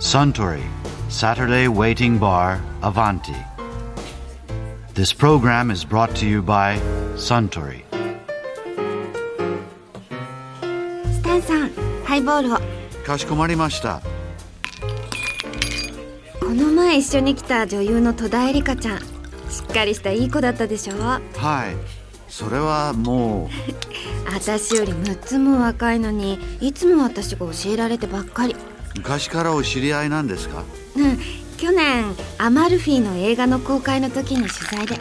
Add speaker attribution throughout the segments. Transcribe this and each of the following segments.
Speaker 1: Suntory Saturday Waiting Bar Avanti. This program is brought to you by Suntory.
Speaker 2: スタンさんハイボールを
Speaker 1: かしこまりました。
Speaker 2: この前一緒に来た女優の戸田恵梨香ちゃんしっかりしたいい子だったでしょ？
Speaker 1: はい。それはも
Speaker 2: 私より6つも若いのにいつも私が教えられてばっかり
Speaker 1: う昔からお知り合いなんですか？
Speaker 2: うん。去年アマルフィの映画の公開の時に取材で。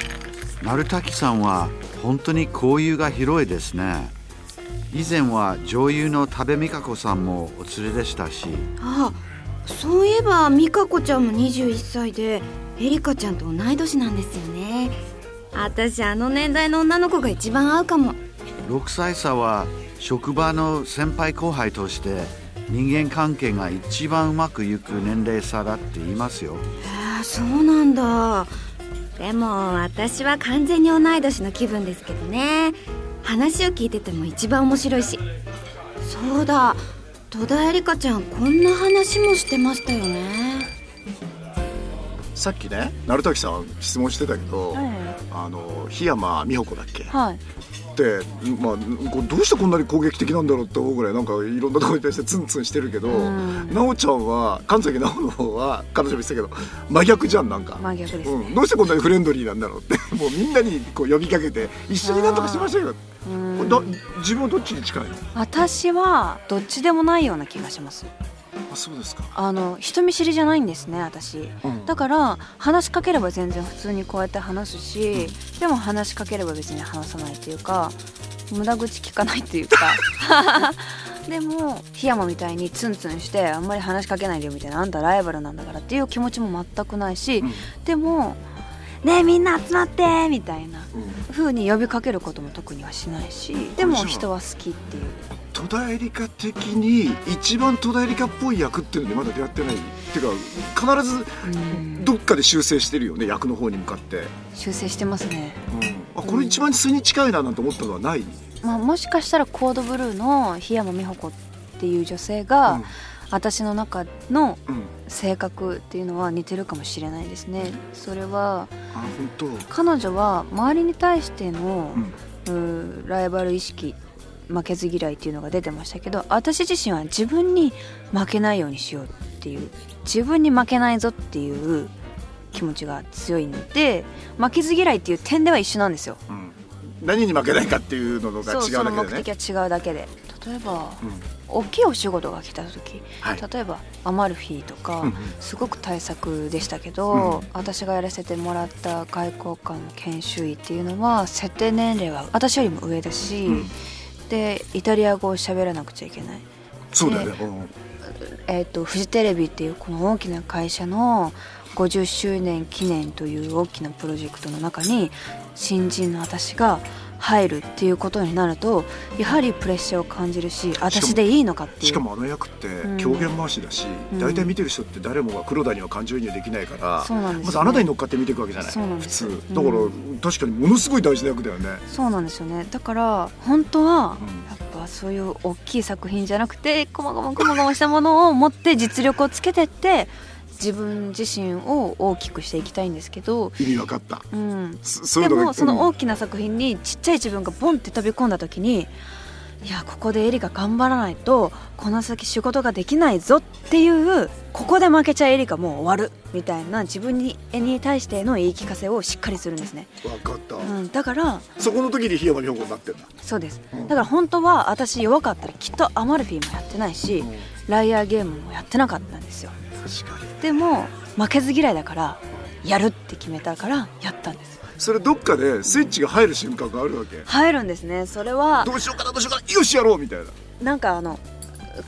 Speaker 1: 鳴滝さんは本当に交友が広いですね。以前は女優の多部未華子さんもお連れでしたし、
Speaker 2: あそういえば美香子ちゃんも21歳でエリカちゃんと同い年なんですよね。私あの年代の女の子が一番合うかも。
Speaker 1: 6歳差は職場の先輩後輩として人間関係が一番うまくいく年齢差だって言いますよ。
Speaker 2: へえそうなんだ。でも私は完全に同い年の気分ですけどね。話を聞いてても一番面白いし。そうだ。戸田恵梨香ちゃんこんな話もしてましたよね。
Speaker 3: さっきね鳴滝さん質問してたけど、あの檜山美穂子だっけ？
Speaker 4: はい
Speaker 3: まあ、どうしてこんなに攻撃的なんだろうって思うぐらいなんかいろんなところに対してツンツンしてるけど
Speaker 4: うん。
Speaker 3: 奈緒ちゃんは神崎奈緒の方は彼女も言ってたけど真逆じゃんなんか。
Speaker 4: 真逆ですね、
Speaker 3: うん、どうしてこんなにフレンドリーなんだろうって もうみんなにこう呼びかけて一緒になんとかしましょうよ。
Speaker 4: うん。
Speaker 3: だ自分はどっちに近いの？
Speaker 4: 私はどっちでもないような気がします
Speaker 3: あそうですか、
Speaker 4: あの人見知りじゃないんですね私。
Speaker 3: うん。
Speaker 4: だから話しかければ全然普通にこうやって話すしでも話しかければ別に話さないっていうか無駄口聞かないっていうか。でも檜山みたいにツンツンしてあんまり話しかけないでよみたいなあんたライバルなんだからっていう気持ちも全くないし、
Speaker 3: うん。
Speaker 4: でも「ねえみんな集まって!」みたいな
Speaker 3: うん。
Speaker 4: 風に呼びかけることも特にはしないしでも人は好きっていう
Speaker 3: 戸田恵梨香的に一番戸田恵梨香っぽい役っていうのにまだ出会ってない。っていうか必ず
Speaker 4: うん。
Speaker 3: どっかで修正してるよね役の方に向かって、
Speaker 4: 修正してますね、
Speaker 3: あこれ一番素に近いななんて思ったのはない、
Speaker 4: まあ、もしかしたらコードブルーの檜山美穂子っていう女性が、
Speaker 3: うん。
Speaker 4: 私の中の
Speaker 3: うん、
Speaker 4: 性格っていうのは似てるかもしれないですね。それは彼女は周りに対しての
Speaker 3: う、ん。
Speaker 4: ライバル意識負けず嫌いっていうのが出てましたけど私自身は自分に負けないようにしようっていう自分に負けないぞっていう気持ちが強いので負けず嫌いっていう点では一緒なんですよ。
Speaker 3: うん、何に負けないかっていうのが
Speaker 4: そう
Speaker 3: 違
Speaker 4: そうの目
Speaker 3: だけでね
Speaker 4: 的は違うだけで。例えば
Speaker 3: うん。
Speaker 4: 大きいお仕事が来た時
Speaker 3: はい。
Speaker 4: 例えばアマルフィとか、
Speaker 3: うんうん。
Speaker 4: すごく対策でしたけど、
Speaker 3: うん。
Speaker 4: 私がやらせてもらった外交官の研修医っていうのは設定年齢は私よりも上だし、
Speaker 3: うん
Speaker 4: でイタリア語を喋らなくちゃいけない、
Speaker 3: そうだよね、うん。
Speaker 4: えー、とフジテレビっていうこの大きな会社の50周年記念という大きなプロジェクトの中に新人の私が入るっていうことになるとやはりプレッシャーを感じるし私でいいのかっていう。
Speaker 3: しかもあの役って
Speaker 4: ん。
Speaker 3: 狂言回しだし、
Speaker 4: うん。
Speaker 3: 大体見てる人って誰もが黒田には感情移入できないから
Speaker 4: そうなんです
Speaker 3: まずあなたに乗っかって見ていくわけじゃない。
Speaker 4: そうなんで
Speaker 3: 普通。だから、確かにものすごい大事な役だよね、
Speaker 4: そうなんですよね。だから本当は
Speaker 3: うん。
Speaker 4: やっぱそういう大きい作品じゃなくてこまごまこまごましたものを持って実力をつけてって自分自身を大きくしていきたいんですけど、
Speaker 3: 意味わかった。
Speaker 4: うん、でもその
Speaker 3: うん。
Speaker 4: 大きな作品にちっちゃい自分がボンって飛び込んだ時にいやここでエリが頑張らないとこの先仕事ができないぞっていうここで負けちゃエリがもう終わるみたいな自分にに対しての言い聞かせをしっかりするんですね、
Speaker 3: わかった、
Speaker 4: うん、だから
Speaker 3: そこの時に檜山美穂子になってんだ、
Speaker 4: そうです。
Speaker 3: うん。
Speaker 4: だから本当は私弱かったらきっとアマルフィもやってないしライアーゲームもやってなかったんですよでも負けず嫌いだからやるって決めたからやったんです。
Speaker 3: それどっかでスイッチが入る瞬間があるわけ？
Speaker 4: 入るんですね。それは
Speaker 3: どうしようかなどうしようかなよしやろうみたいな。
Speaker 4: なんかあの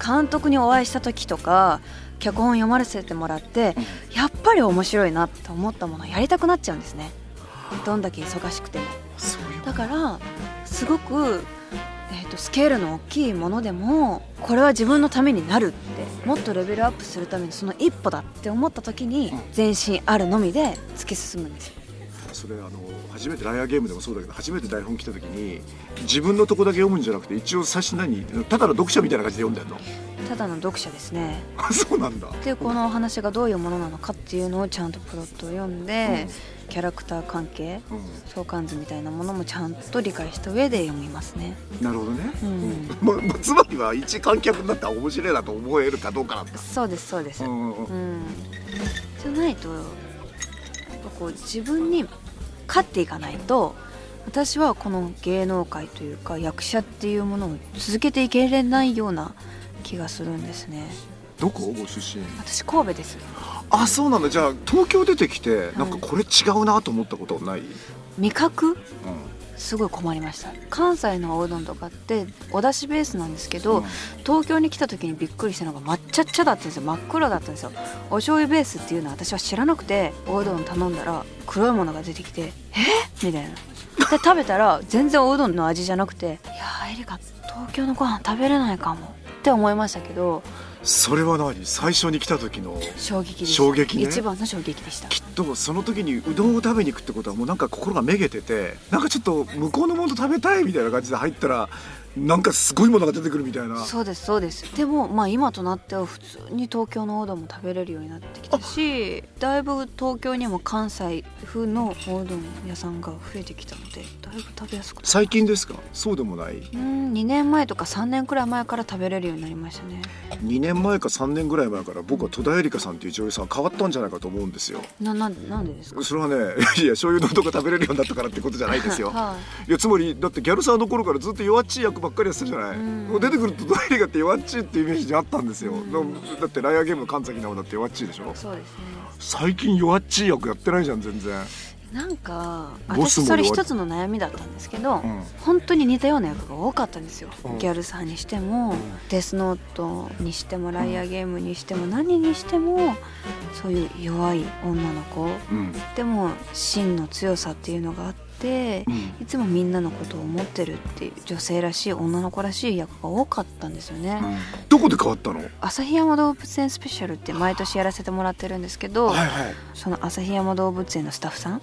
Speaker 4: 監督にお会いした時とか脚本読ませてもらってやっぱり面白いなと思ったものをやりたくなっちゃうんですね。どんだけ忙しくても。だからすごく、えー、とスケールの大きいものでもこれは自分のためになるってもっとレベルアップするためにその一歩だって思った時に全身あるのみで突き進むんです。よ
Speaker 3: それあの初めてライアーゲームでもそうだけど初めて台本来た時に自分のとこだけ読むんじゃなくて一応最初何ただの読者みたいな感じで読んでんの？
Speaker 4: ただの読者ですね。
Speaker 3: あそうなんだ。
Speaker 4: でこのお話がどういうものなのかっていうのをちゃんとプロットを読んで、キャラクター関係
Speaker 3: うん。
Speaker 4: 相関図みたいなものもちゃんと理解した上で読みますね。
Speaker 3: なるほどね、
Speaker 4: うん。
Speaker 3: ま まつまりは一観客になったら面白いなと思えるかどうかなんだ。
Speaker 4: そうですそうです、
Speaker 3: うん。うん。
Speaker 4: じゃないとやっぱこう自分に勝っていかないと私はこの芸能界というか役者っていうものを続けていけれないような気がするんですね。
Speaker 3: どこ？ご出身。
Speaker 4: 私神戸です
Speaker 3: あそうなんだ。じゃあ東京出てきてなんかこれ違うなと思ったことない、
Speaker 4: 味覚？
Speaker 3: う
Speaker 4: すごい困りました。関西のおうどんとかってお出汁ベースなんですけど、
Speaker 3: うん。
Speaker 4: 東京に来た時にびっくりしたのが抹茶茶だったんですよ。真っ黒だったんですよ。お醤油ベースっていうのは私は知らなくておうどん頼んだら黒いものが出てきて「え？みたいな。で食べたら全然おうどんの味じゃなくて「いやーエリカ東京のご飯食べれないかも」って思いましたけど
Speaker 3: それは何？最初に来た時の
Speaker 4: 衝撃
Speaker 3: 衝撃ね。
Speaker 4: 一番の衝撃でした。
Speaker 3: きっとその時にうどんを食べに行くってことはもうなんか心がめげててなんかちょっと向こうのもの食べたいみたいな感じで入ったらなんかすごいものが出てくるみたいな。
Speaker 4: そうですそうです。でもまあ今となっては普通に東京のおうどんも食べれるようになってきたしだいぶ東京にも関西風のおうどん屋さんが増えてきたのでだいぶ食べやすくな
Speaker 3: 最近ですか？そうでもない。
Speaker 4: うん2年前とか3年くらい前から食べれるようになりましたね。
Speaker 3: 2年前か3年ぐらい前から僕は戸田恵梨香さんっていう女優さん変わったんじゃないかと思うんですよ。
Speaker 4: ななんでなんでですか？
Speaker 3: それはねいや醤油のとか食べれるようになったからってことじゃないですよ。
Speaker 4: はい
Speaker 3: やつまりだってギャルサーの頃からずっと弱っちい役ばっかりやってたじゃない、
Speaker 4: うん。
Speaker 3: もう出てくると戸田恵梨香って弱っちいっていうイメージあったんですよ、
Speaker 4: うん。
Speaker 3: だだってライアーゲームの神崎直だって弱っちいでしょ。
Speaker 4: いそうですね。
Speaker 3: 最近弱っちい役やってないじゃん全然。
Speaker 4: なんか私それ一つの悩みだったんですけど、
Speaker 3: うん。
Speaker 4: 本当に似たような役が多かったんですよ、
Speaker 3: うん。
Speaker 4: ギャルさんにしても、
Speaker 3: ん。
Speaker 4: デスノートにしてもライアーゲームにしても何にしてもそういう弱い女の子。
Speaker 3: うん。
Speaker 4: でも真の強さっていうのがあっていつもみんなのことを思ってるっていう女性らしい女の子らしい役が多かったんですよね、
Speaker 3: どこで変わったの？
Speaker 4: 旭山動物園スペシャルって毎年やらせてもらってるんですけど、
Speaker 3: はいはい。
Speaker 4: その旭山動物園のスタッフさん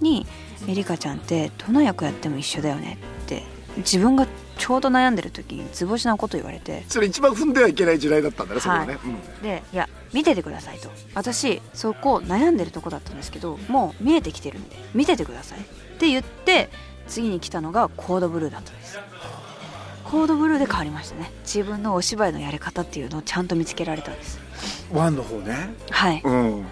Speaker 4: に「エリカちゃんってどの役やっても一緒だよね」って自分がちょうど悩んでる時に図星なこと言われて。
Speaker 3: それ一番踏んではいけない時代だったんだねそれはね、
Speaker 4: はい
Speaker 3: うん。
Speaker 4: で「いや見ててください」と。私そこ悩んでるとこだったんですけどもう見えてきてるんで見ててください。って言って次に来たのがコードブルーだったんです。コードブルーで変わりましたね。自分のお芝居のやり方っていうのをちゃんと見つけられたんです。
Speaker 3: ワンの方ね。
Speaker 4: はい。
Speaker 3: うん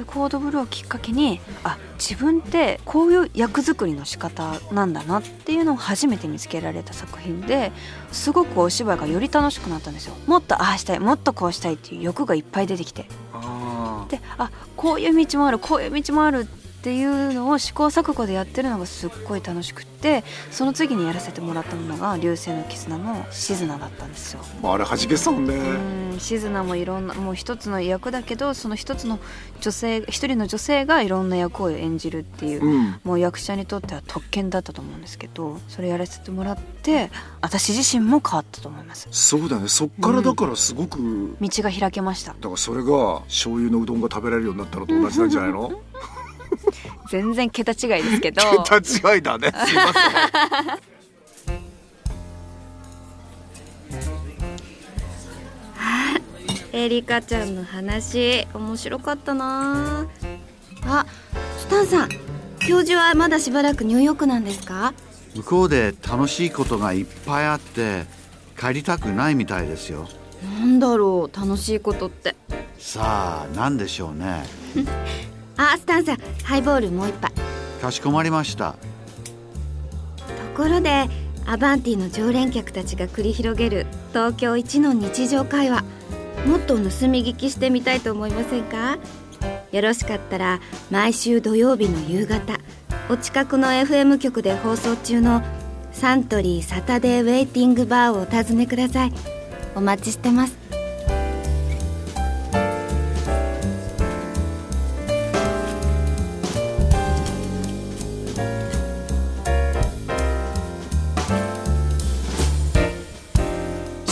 Speaker 4: でコードブルーをきっかけにあ自分ってこういう役作りの仕方なんだなっていうのを初めて見つけられた作品ですごくお芝居がより楽しくなったんですよ。もっとああしたいもっとこうしたいっていう欲がいっぱい出てきて。
Speaker 3: あ
Speaker 4: であこういう道もあるこういう道もあるっていうのを試行錯誤でやってるのがすっごい楽しくってその次にやらせてもらったものが「流星の絆」のシズナだったんですよ。
Speaker 3: ああれ弾けそうね。
Speaker 4: うんシズナもいろんなもう一つの役だけどその一つの女性一人の女性がいろんな役を演じるっていう、
Speaker 3: うん。
Speaker 4: もう役者にとっては特権だったと思うんですけどそれやらせてもらって私自身も変わったと思います。
Speaker 3: そうだね。そっからだからすごく、
Speaker 4: 道が開けました。
Speaker 3: だからそれが醤油のうどんが食べられるようになったのと同じなんじゃないの？
Speaker 4: 全然桁違いですけど。
Speaker 3: 桁違いだね。すいません
Speaker 2: エリカちゃんの話面白かったな。あスタンさん教授はまだしばらくニューヨークなんですか？
Speaker 1: 向こうで楽しいことがいっぱいあって帰りたくないみたいですよ。
Speaker 2: なんだろう楽しいことって。
Speaker 1: さあ何でしょうね
Speaker 2: あスタンさんハイボールもう一杯。
Speaker 1: かしこまりました。
Speaker 2: ところでアバンティの常連客たちが繰り広げる東京一の日常会話。もっと盗み聞きしてみたいと思いませんか？よろしかったら毎週土曜日の夕方お近くの FM 局で放送中のサントリーサタデーウェイティングバーをお尋ねください。お待ちしてます